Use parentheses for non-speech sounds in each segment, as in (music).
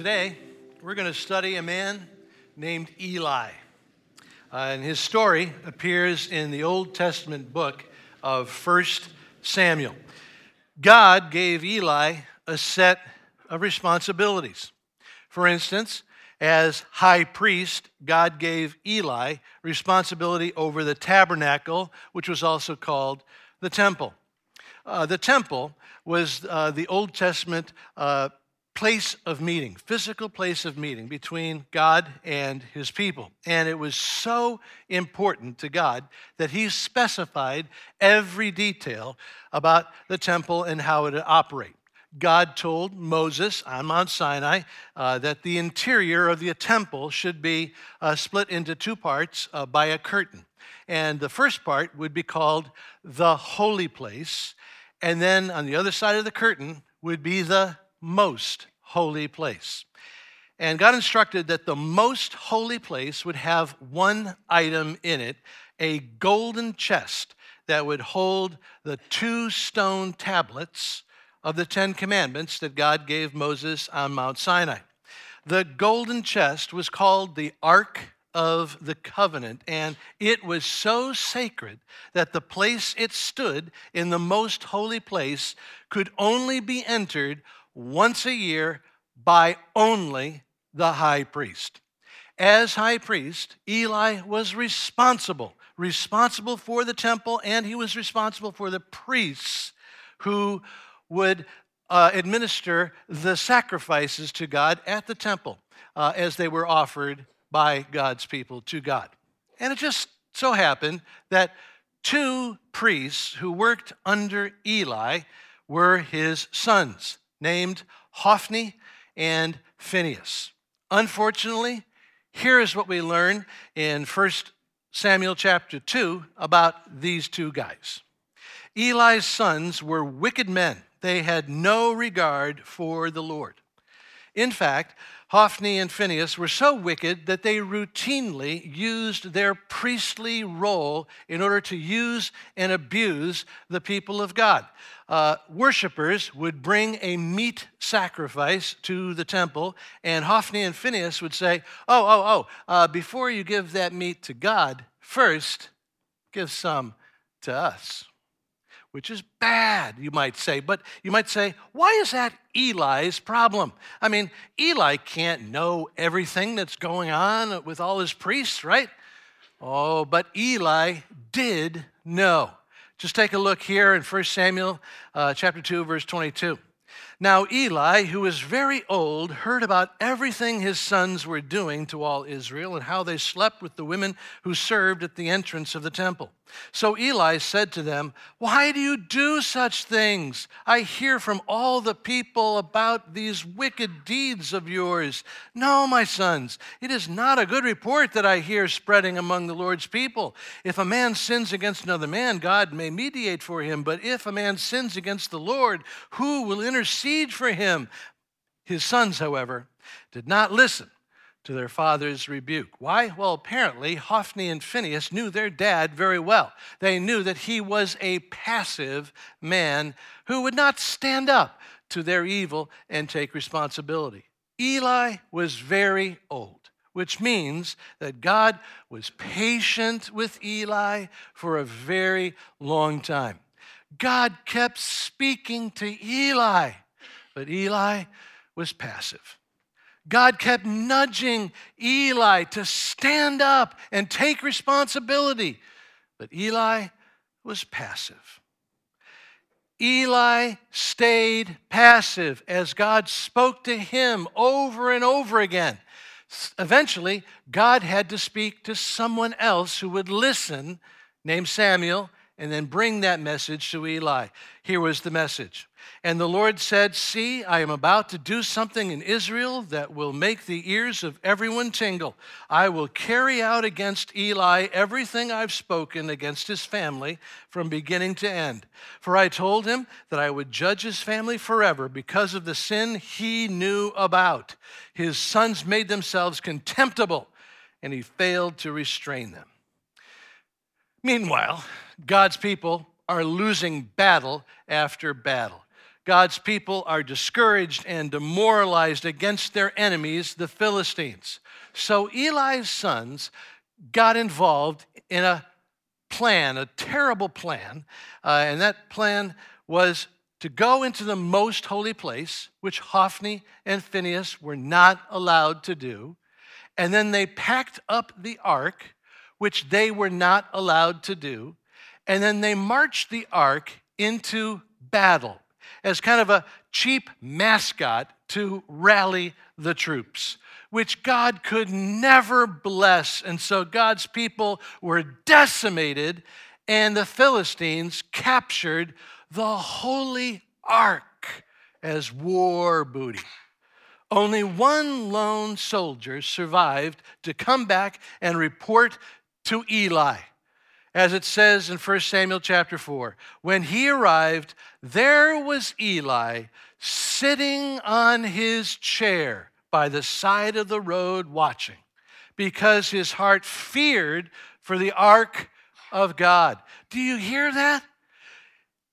Today, we're going to study a man named Eli. Uh, and his story appears in the Old Testament book of 1 Samuel. God gave Eli a set of responsibilities. For instance, as high priest, God gave Eli responsibility over the tabernacle, which was also called the temple. Uh, the temple was uh, the Old Testament uh, place of meeting, physical place of meeting between God and his people. And it was so important to God that he specified every detail about the temple and how it would operate. God told Moses on Mount Sinai uh, that the interior of the temple should be uh, split into two parts uh, by a curtain. And the first part would be called the holy place. And then on the other side of the curtain would be the most holy place. And God instructed that the most holy place would have one item in it a golden chest that would hold the two stone tablets of the Ten Commandments that God gave Moses on Mount Sinai. The golden chest was called the Ark of the Covenant, and it was so sacred that the place it stood in the most holy place could only be entered once a year by only the high priest. As high priest, Eli was responsible, responsible for the temple, and he was responsible for the priests who would uh, administer the sacrifices to God at the temple uh, as they were offered by God's people to God. And it just so happened that two priests who worked under Eli were his sons, named Hophni and Phinehas. Unfortunately, here is what we learn in 1 Samuel chapter 2 about these two guys. Eli's sons were wicked men. They had no regard for the Lord. In fact, Hophni and Phinehas were so wicked that they routinely used their priestly role in order to use and abuse the people of God. Uh, worshippers would bring a meat sacrifice to the temple, and Hophni and Phinehas would say, Oh, oh, oh, uh, before you give that meat to God, first give some to us which is bad, you might say. But you might say, why is that Eli's problem? I mean, Eli can't know everything that's going on with all his priests, right? Oh, but Eli did know. Just take a look here in 1 Samuel uh, chapter 2, verse 22. Now, Eli, who was very old, heard about everything his sons were doing to all Israel and how they slept with the women who served at the entrance of the temple. So Eli said to them, Why do you do such things? I hear from all the people about these wicked deeds of yours. No, my sons, it is not a good report that I hear spreading among the Lord's people. If a man sins against another man, God may mediate for him. But if a man sins against the Lord, who will intercede for him? His sons, however, did not listen to their father's rebuke. Why? Well, apparently, Hophni and Phinehas knew their dad very well. They knew that he was a passive man who would not stand up to their evil and take responsibility. Eli was very old, which means that God was patient with Eli for a very long time. God kept speaking to Eli, but Eli was passive. God kept nudging Eli to stand up and take responsibility. But Eli was passive. Eli stayed passive as God spoke to him over and over again. Eventually, God had to speak to someone else who would listen, named Samuel, and then bring that message to Eli. Here was the message. And the Lord said, See, I am about to do something in Israel that will make the ears of everyone tingle. I will carry out against Eli everything I've spoken against his family from beginning to end. For I told him that I would judge his family forever because of the sin he knew about. His sons made themselves contemptible, and he failed to restrain them. Meanwhile, God's people are losing battle after battle. God's people are discouraged and demoralized against their enemies, the Philistines. So Eli's sons got involved in a plan, a terrible plan, uh, and that plan was to go into the most holy place, which Hophni and Phinehas were not allowed to do. And then they packed up the ark, which they were not allowed to do. And then they marched the ark into battle as kind of a cheap mascot to rally the troops, which God could never bless. And so God's people were decimated, and the Philistines captured the holy ark as war booty. Only one lone soldier survived to come back and report to Eli. As it says in 1 Samuel chapter 4, when he arrived, there was Eli sitting on his chair by the side of the road watching because his heart feared for the ark of God. Do you hear that?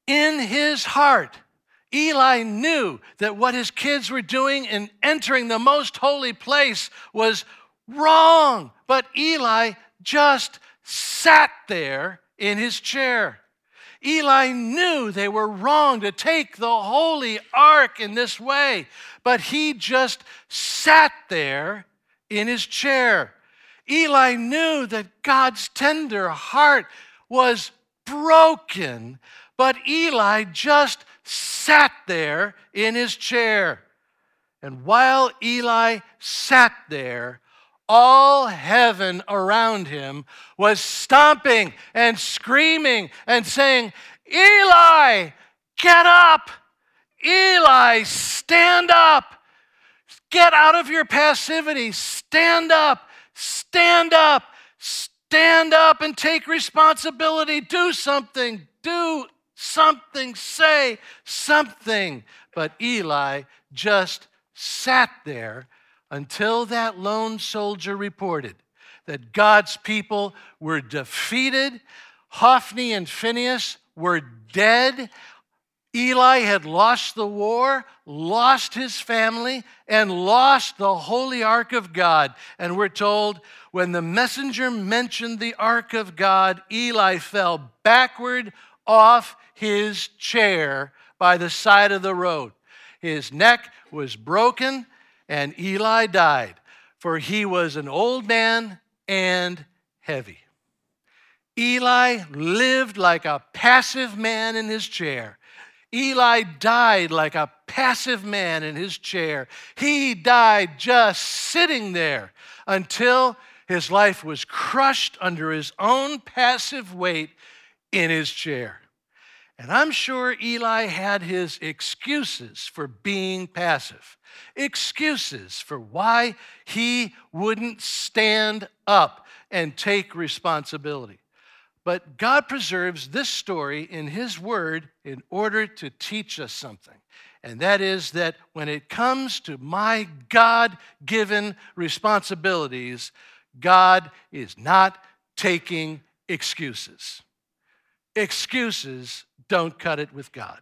In his heart, Eli knew that what his kids were doing in entering the most holy place was wrong, but Eli just sat there in his chair. Eli knew they were wrong to take the holy ark in this way, but he just sat there in his chair. Eli knew that God's tender heart was broken, but Eli just sat there in his chair. And while Eli sat there, all heaven around him was stomping and screaming and saying, Eli, get up! Eli, stand up! Get out of your passivity. Stand up. Stand up. Stand up and take responsibility. Do something. Do something. Say something. But Eli just sat there until that lone soldier reported that God's people were defeated, Hophni and Phinehas were dead. Eli had lost the war, lost his family, and lost the holy ark of God. And we're told when the messenger mentioned the ark of God, Eli fell backward off his chair by the side of the road. His neck was broken and Eli died, for he was an old man and heavy. Eli lived like a passive man in his chair. Eli died like a passive man in his chair. He died just sitting there until his life was crushed under his own passive weight in his chair. And I'm sure Eli had his excuses for being passive, excuses for why he wouldn't stand up and take responsibility. But God preserves this story in His Word in order to teach us something. And that is that when it comes to my God given responsibilities, God is not taking excuses. Excuses don't cut it with God.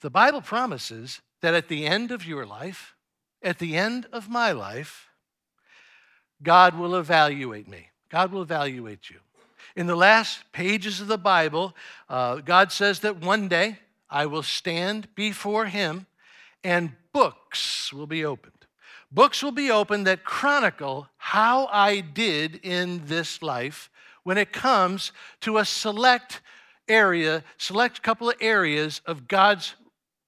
The Bible promises that at the end of your life, at the end of my life, God will evaluate me. God will evaluate you. In the last pages of the Bible, uh, God says that one day I will stand before Him and books will be opened. Books will be opened that chronicle how I did in this life when it comes to a select area, select couple of areas of God's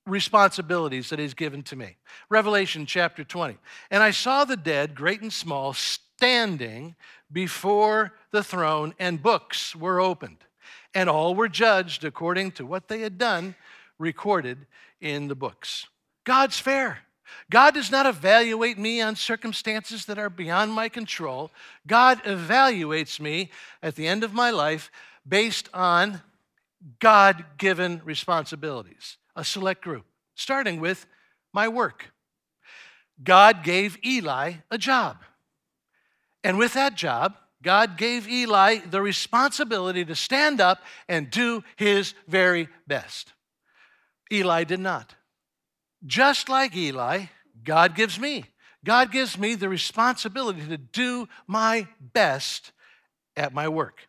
responsibilities that He's given to me. Revelation chapter 20. And I saw the dead, great and small, standing before the throne, and books were opened. And all were judged according to what they had done, recorded in the books. God's fair. God does not evaluate me on circumstances that are beyond my control. God evaluates me at the end of my life based on God given responsibilities, a select group, starting with my work. God gave Eli a job. And with that job, God gave Eli the responsibility to stand up and do his very best. Eli did not. Just like Eli, God gives me. God gives me the responsibility to do my best at my work.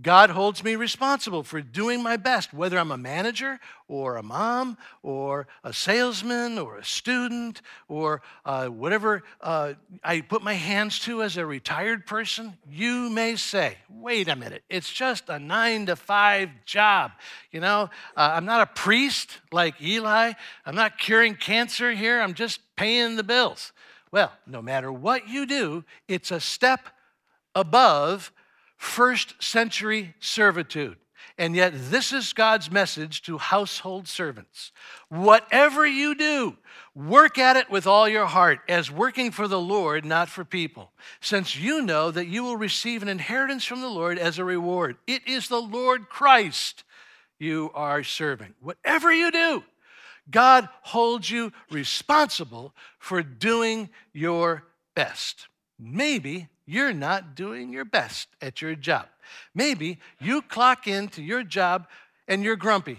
God holds me responsible for doing my best, whether I'm a manager or a mom or a salesman or a student or uh, whatever uh, I put my hands to as a retired person. You may say, wait a minute, it's just a nine to five job. You know, uh, I'm not a priest like Eli, I'm not curing cancer here, I'm just paying the bills. Well, no matter what you do, it's a step above first century servitude. And yet, this is God's message to household servants. Whatever you do, work at it with all your heart, as working for the Lord, not for people, since you know that you will receive an inheritance from the Lord as a reward. It is the Lord Christ you are serving. Whatever you do, God holds you responsible for doing your best. Maybe you're not doing your best at your job. Maybe you clock into your job and you're grumpy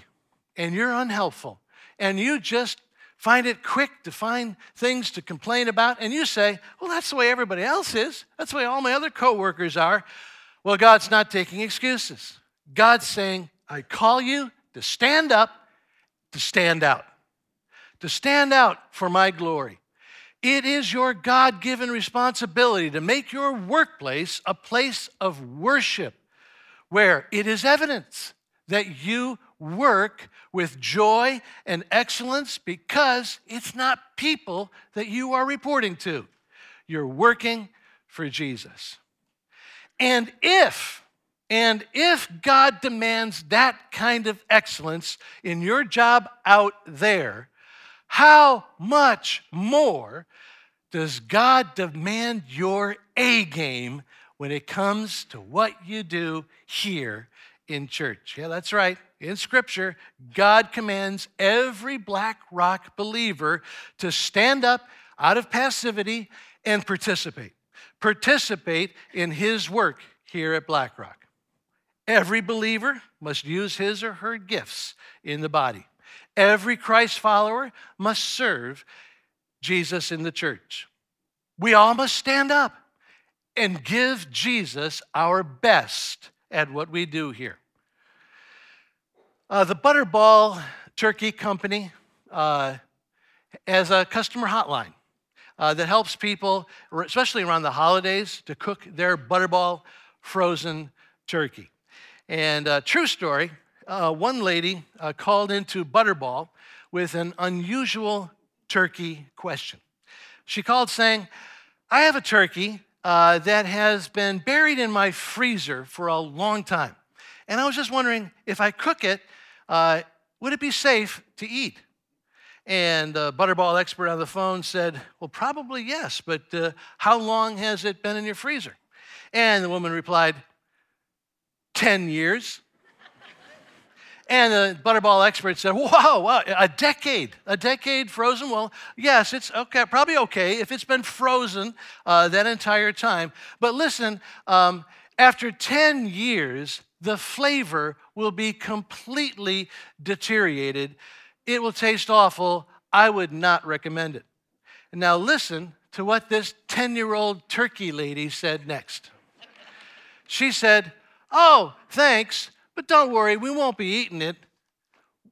and you're unhelpful and you just find it quick to find things to complain about and you say, "Well, that's the way everybody else is. That's the way all my other coworkers are." Well, God's not taking excuses. God's saying, "I call you to stand up, to stand out. To stand out for my glory." It is your God given responsibility to make your workplace a place of worship where it is evidence that you work with joy and excellence because it's not people that you are reporting to. You're working for Jesus. And if, and if God demands that kind of excellence in your job out there, how much more does God demand your A game when it comes to what you do here in church? Yeah, that's right. In Scripture, God commands every Black Rock believer to stand up out of passivity and participate. Participate in His work here at Black Rock. Every believer must use his or her gifts in the body. Every Christ follower must serve Jesus in the church. We all must stand up and give Jesus our best at what we do here. Uh, the Butterball Turkey Company uh, has a customer hotline uh, that helps people, especially around the holidays, to cook their Butterball frozen turkey. And uh, true story, uh, one lady uh, called into Butterball with an unusual turkey question. She called saying, I have a turkey uh, that has been buried in my freezer for a long time. And I was just wondering if I cook it, uh, would it be safe to eat? And the butterball expert on the phone said, Well, probably yes, but uh, how long has it been in your freezer? And the woman replied, 10 years. And the Butterball expert said, Wow, wow, a decade, a decade frozen? Well, yes, it's okay, probably okay if it's been frozen uh, that entire time. But listen, um, after 10 years, the flavor will be completely deteriorated. It will taste awful. I would not recommend it. Now, listen to what this 10 year old turkey lady said next. She said, Oh, thanks. But don't worry, we won't be eating it.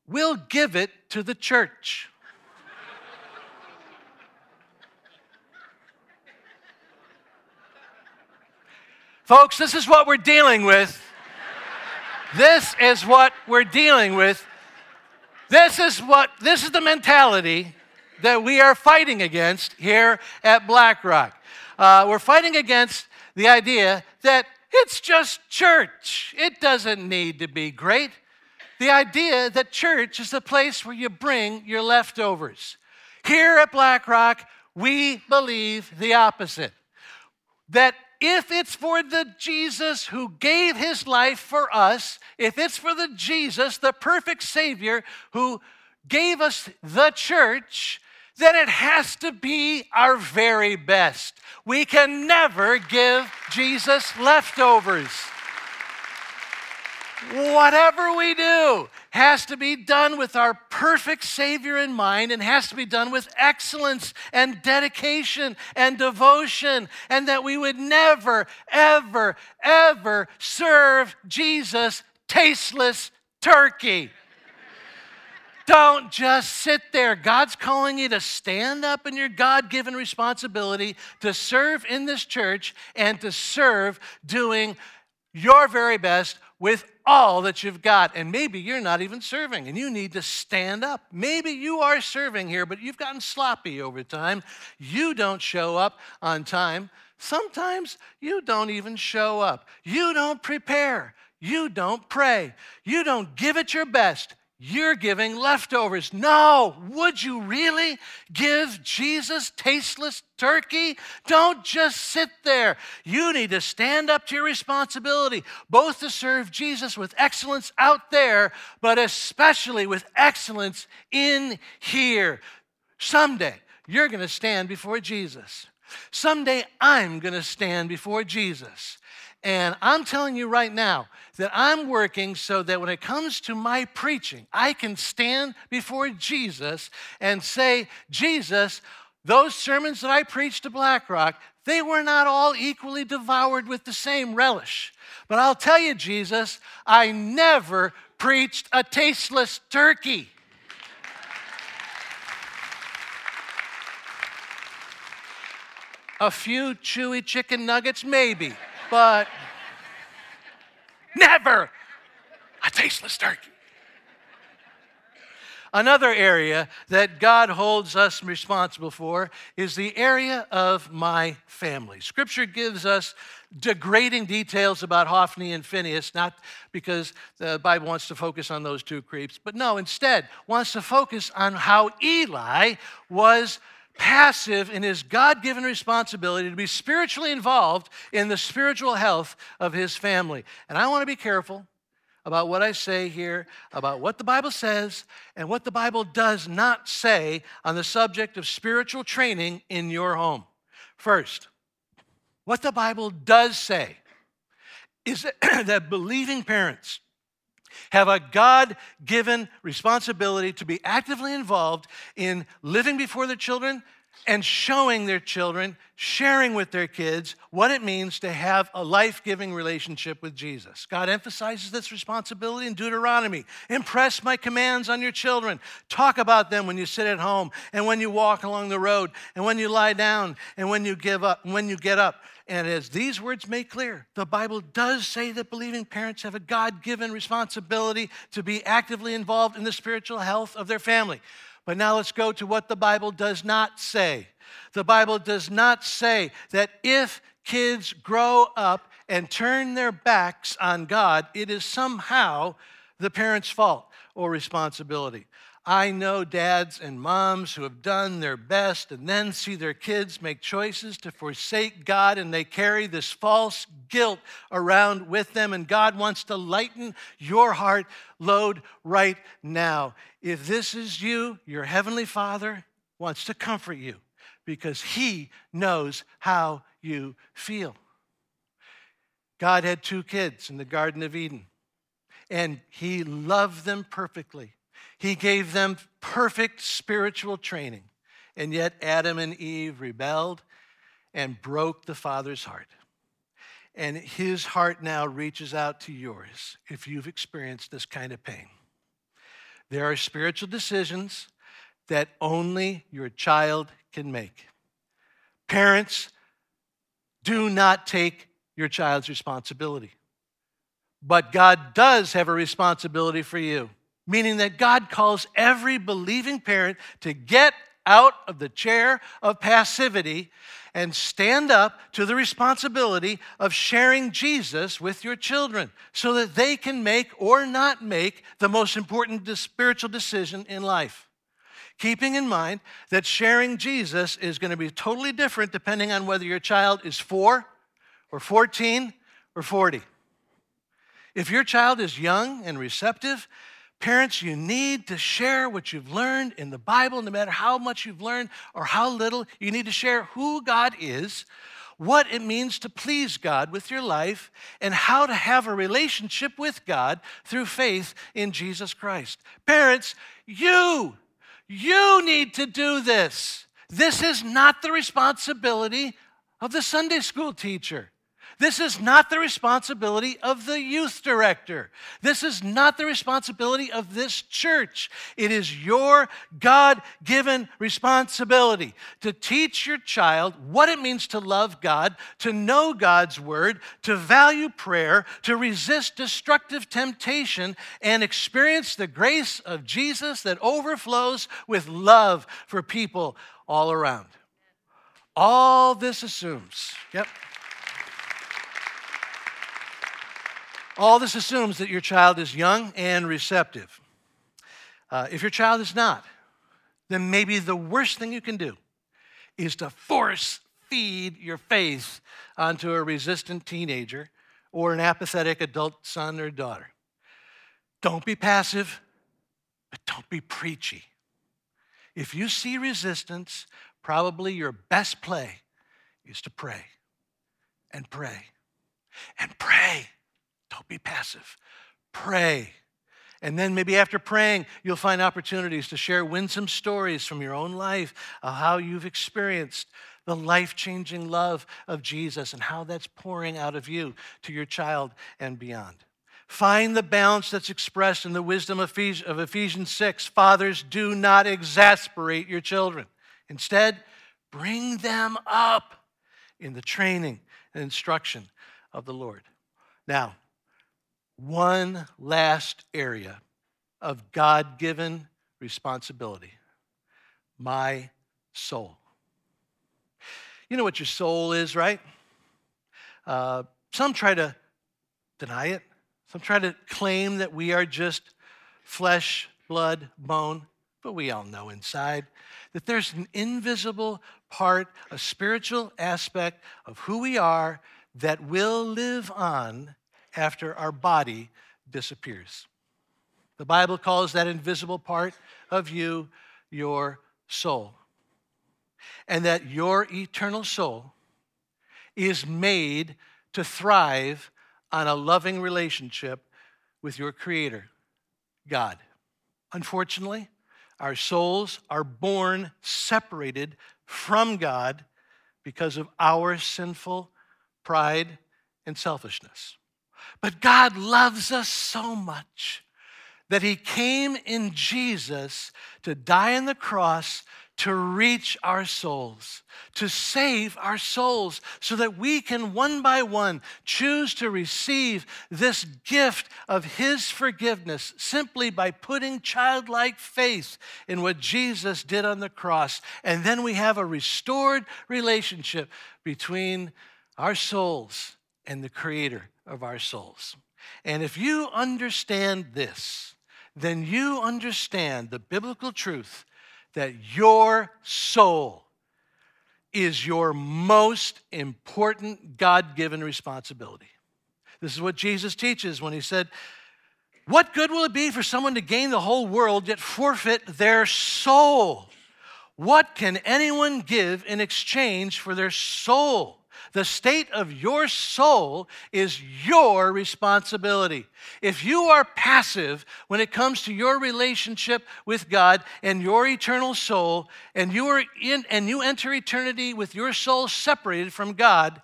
We'll give it to the church. Folks, this is what we're dealing with. This is what we're dealing with. This is what this is the mentality that we are fighting against here at BlackRock. Uh, we're fighting against the idea that it's just church. It doesn't need to be great. The idea that church is the place where you bring your leftovers. Here at BlackRock, we believe the opposite that if it's for the Jesus who gave his life for us, if it's for the Jesus, the perfect Savior who gave us the church, then it has to be our very best. We can never give Jesus leftovers. Whatever we do has to be done with our perfect Savior in mind and has to be done with excellence and dedication and devotion, and that we would never, ever, ever serve Jesus tasteless turkey. Don't just sit there. God's calling you to stand up in your God given responsibility to serve in this church and to serve doing your very best with all that you've got. And maybe you're not even serving and you need to stand up. Maybe you are serving here, but you've gotten sloppy over time. You don't show up on time. Sometimes you don't even show up. You don't prepare. You don't pray. You don't give it your best. You're giving leftovers. No, would you really give Jesus tasteless turkey? Don't just sit there. You need to stand up to your responsibility, both to serve Jesus with excellence out there, but especially with excellence in here. Someday, you're going to stand before Jesus. Someday, I'm going to stand before Jesus. And I'm telling you right now that I'm working so that when it comes to my preaching, I can stand before Jesus and say, Jesus, those sermons that I preached to Blackrock, they were not all equally devoured with the same relish. But I'll tell you, Jesus, I never preached a tasteless turkey. a few chewy chicken nuggets, maybe but never a tasteless turkey. Another area that God holds us responsible for is the area of my family. Scripture gives us degrading details about Hophni and Phinehas, not because the Bible wants to focus on those two creeps, but no, instead wants to focus on how Eli was passive in his God given responsibility to be spiritually involved in the spiritual health of his family. And I want to be careful about what I say here, about what the Bible says, and what the Bible does not say on the subject of spiritual training in your home. First, what the Bible does say is (clears throat) that believing parents have a God given responsibility to be actively involved in living before their children and showing their children, sharing with their kids what it means to have a life giving relationship with Jesus. God emphasizes this responsibility in Deuteronomy. Impress my commands on your children. Talk about them when you sit at home and when you walk along the road and when you lie down and when you give up, when you get up. And as these words make clear, the Bible does say that believing parents have a God given responsibility to be actively involved in the spiritual health of their family. But now let's go to what the Bible does not say. The Bible does not say that if kids grow up and turn their backs on God, it is somehow the parents' fault or responsibility. I know dads and moms who have done their best and then see their kids make choices to forsake God and they carry this false guilt around with them. And God wants to lighten your heart load right now. If this is you, your Heavenly Father wants to comfort you because He knows how you feel. God had two kids in the Garden of Eden, and He loved them perfectly. He gave them perfect spiritual training. And yet, Adam and Eve rebelled and broke the Father's heart. And his heart now reaches out to yours if you've experienced this kind of pain. There are spiritual decisions that only your child can make. Parents, do not take your child's responsibility. But God does have a responsibility for you meaning that God calls every believing parent to get out of the chair of passivity and stand up to the responsibility of sharing Jesus with your children so that they can make or not make the most important spiritual decision in life. Keeping in mind that sharing Jesus is going to be totally different depending on whether your child is four or 14 or 40. If your child is young and receptive, Parents, you need to share what you've learned in the Bible, no matter how much you've learned or how little. You need to share who God is, what it means to please God with your life and how to have a relationship with God through faith in Jesus Christ. Parents, you, you need to do this. This is not the responsibility of the Sunday school teacher. This is not the responsibility of the youth director. This is not the responsibility of this church. It is your God given responsibility to teach your child what it means to love God, to know God's word, to value prayer, to resist destructive temptation, and experience the grace of Jesus that overflows with love for people all around. All this assumes, yep. All this assumes that your child is young and receptive. Uh, if your child is not, then maybe the worst thing you can do is to force feed your faith onto a resistant teenager or an apathetic adult son or daughter. Don't be passive, but don't be preachy. If you see resistance, probably your best play is to pray and pray and pray don't be passive. Pray. And then maybe after praying, you'll find opportunities to share winsome stories from your own life of how you've experienced the life changing love of Jesus and how that's pouring out of you to your child and beyond. Find the balance that's expressed in the wisdom of Ephesians 6. Fathers, do not exasperate your children. Instead, bring them up in the training and instruction of the Lord. Now, one last area of God given responsibility my soul. You know what your soul is, right? Uh, some try to deny it, some try to claim that we are just flesh, blood, bone, but we all know inside that there's an invisible part, a spiritual aspect of who we are that will live on after our body disappears. The Bible calls that invisible part of you your soul. And that your eternal soul is made to thrive on a loving relationship with your Creator, God. Unfortunately, our souls are born separated from God because of our sinful pride and selfishness. But God loves us so much that He came in Jesus to die on the cross to reach our souls, to save our souls, so that we can one by one choose to receive this gift of His forgiveness simply by putting childlike faith in what Jesus did on the cross. And then we have a restored relationship between our souls and the Creator of our souls. And if you understand this, then you understand the biblical truth that your soul is your most important God given responsibility. This is what Jesus teaches when he said, What good will it be for someone to gain the whole world yet forfeit their soul? What can anyone give in exchange for their soul? The state of your soul is your responsibility. If you are passive when it comes to your relationship with God and your eternal soul, and you are in and you enter eternity with your soul separated from God,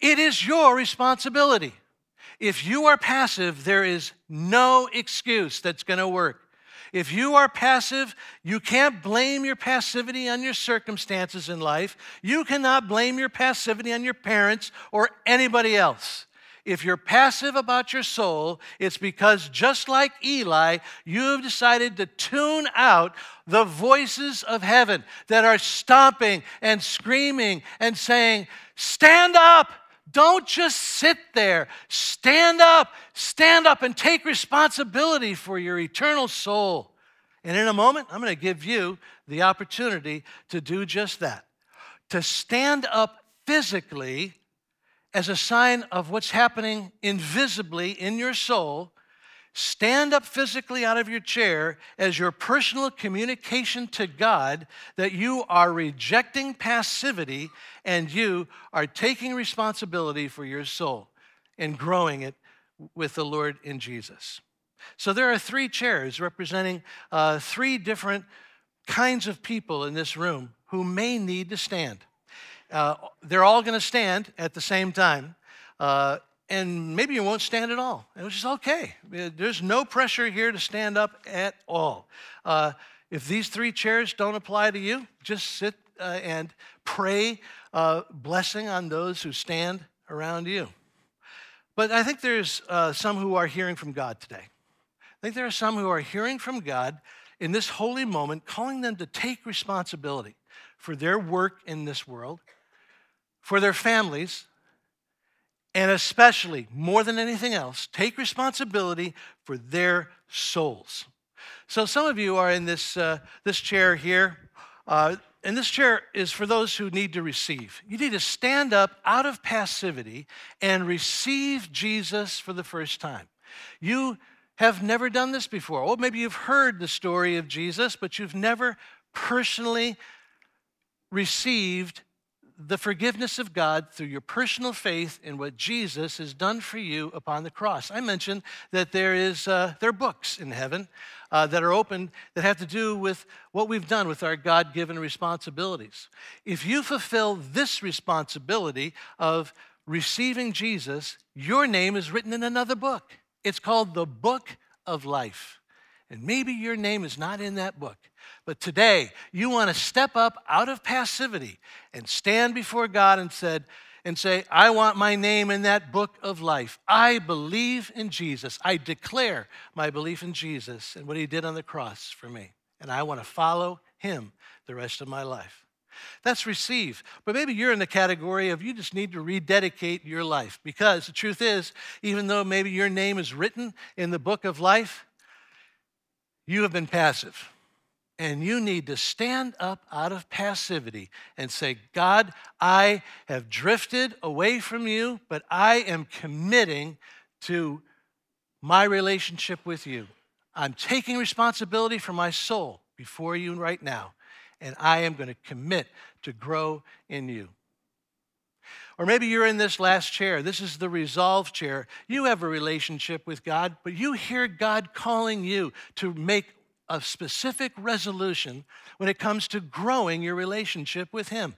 it is your responsibility. If you are passive, there is no excuse that's going to work. If you are passive, you can't blame your passivity on your circumstances in life. You cannot blame your passivity on your parents or anybody else. If you're passive about your soul, it's because just like Eli, you have decided to tune out the voices of heaven that are stomping and screaming and saying, Stand up! Don't just sit there. Stand up. Stand up and take responsibility for your eternal soul. And in a moment, I'm going to give you the opportunity to do just that. To stand up physically as a sign of what's happening invisibly in your soul Stand up physically out of your chair as your personal communication to God that you are rejecting passivity and you are taking responsibility for your soul and growing it with the Lord in Jesus. So there are three chairs representing uh, three different kinds of people in this room who may need to stand. Uh, they're all going to stand at the same time. Uh, and maybe you won't stand at all, which just okay. There's no pressure here to stand up at all. Uh, if these three chairs don't apply to you, just sit uh, and pray uh, blessing on those who stand around you. But I think there's uh, some who are hearing from God today. I think there are some who are hearing from God in this holy moment, calling them to take responsibility for their work in this world, for their families, and especially, more than anything else, take responsibility for their souls. So, some of you are in this, uh, this chair here, uh, and this chair is for those who need to receive. You need to stand up out of passivity and receive Jesus for the first time. You have never done this before. Well, maybe you've heard the story of Jesus, but you've never personally received the forgiveness of God through your personal faith in what Jesus has done for you upon the cross. I mentioned that there is uh, there are books in heaven uh, that are open that have to do with what we've done with our God-given responsibilities. If you fulfill this responsibility of receiving Jesus, your name is written in another book. It's called the Book of Life. And maybe your name is not in that book. But today, you want to step up out of passivity and stand before God and said, and say, I want my name in that book of life. I believe in Jesus. I declare my belief in Jesus and what he did on the cross for me. And I want to follow him the rest of my life. That's receive. But maybe you're in the category of you just need to rededicate your life because the truth is, even though maybe your name is written in the book of life, you have been passive. And you need to stand up out of passivity and say, God, I have drifted away from you, but I am committing to my relationship with you. I'm taking responsibility for my soul before you right now, and I am going to commit to grow in you. Or maybe you're in this last chair. This is the resolve chair. You have a relationship with God, but you hear God calling you to make a specific resolution when it comes to growing your relationship with Him.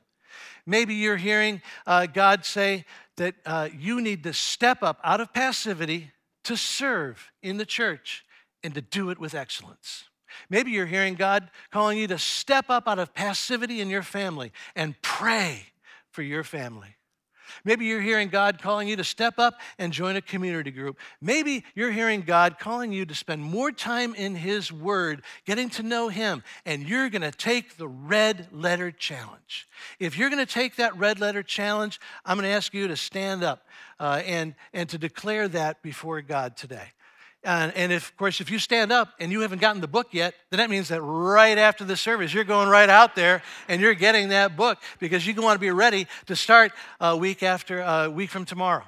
Maybe you're hearing uh, God say that uh, you need to step up out of passivity to serve in the church and to do it with excellence. Maybe you're hearing God calling you to step up out of passivity in your family and pray for your family. Maybe you're hearing God calling you to step up and join a community group. Maybe you're hearing God calling you to spend more time in His Word, getting to know Him, and you're going to take the red letter challenge. If you're going to take that red letter challenge, I'm going to ask you to stand up uh, and, and to declare that before God today. And, and if, of course, if you stand up and you haven't gotten the book yet, then that means that right after the service, you're going right out there and you're getting that book because you want to be ready to start a week after a week from tomorrow.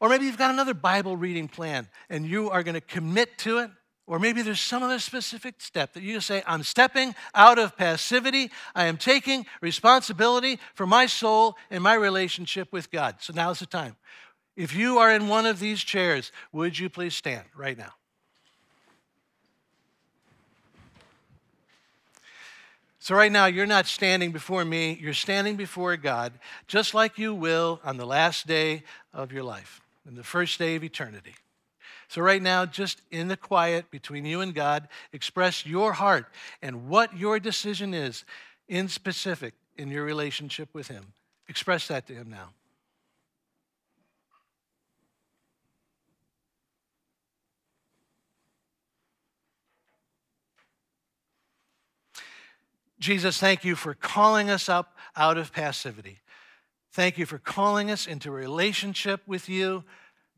Or maybe you've got another Bible reading plan and you are going to commit to it. Or maybe there's some other specific step that you say, I'm stepping out of passivity. I am taking responsibility for my soul and my relationship with God. So now's the time. If you are in one of these chairs, would you please stand right now? So, right now, you're not standing before me, you're standing before God, just like you will on the last day of your life, in the first day of eternity. So, right now, just in the quiet between you and God, express your heart and what your decision is in specific in your relationship with Him. Express that to Him now. Jesus, thank you for calling us up out of passivity. Thank you for calling us into a relationship with you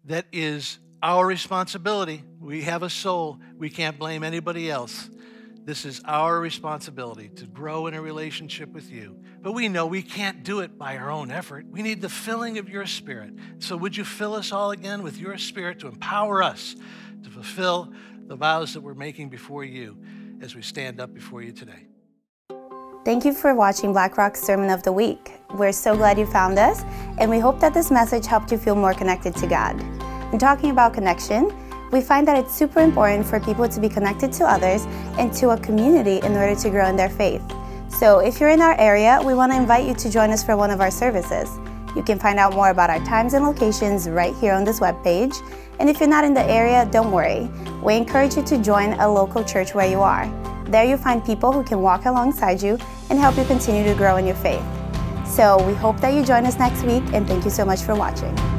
that is our responsibility. We have a soul. We can't blame anybody else. This is our responsibility to grow in a relationship with you. But we know we can't do it by our own effort. We need the filling of your spirit. So, would you fill us all again with your spirit to empower us to fulfill the vows that we're making before you as we stand up before you today? Thank you for watching BlackRock's Sermon of the Week. We're so glad you found us, and we hope that this message helped you feel more connected to God. In talking about connection, we find that it's super important for people to be connected to others and to a community in order to grow in their faith. So, if you're in our area, we want to invite you to join us for one of our services. You can find out more about our times and locations right here on this webpage. And if you're not in the area, don't worry. We encourage you to join a local church where you are. There you'll find people who can walk alongside you and help you continue to grow in your faith. So we hope that you join us next week, and thank you so much for watching.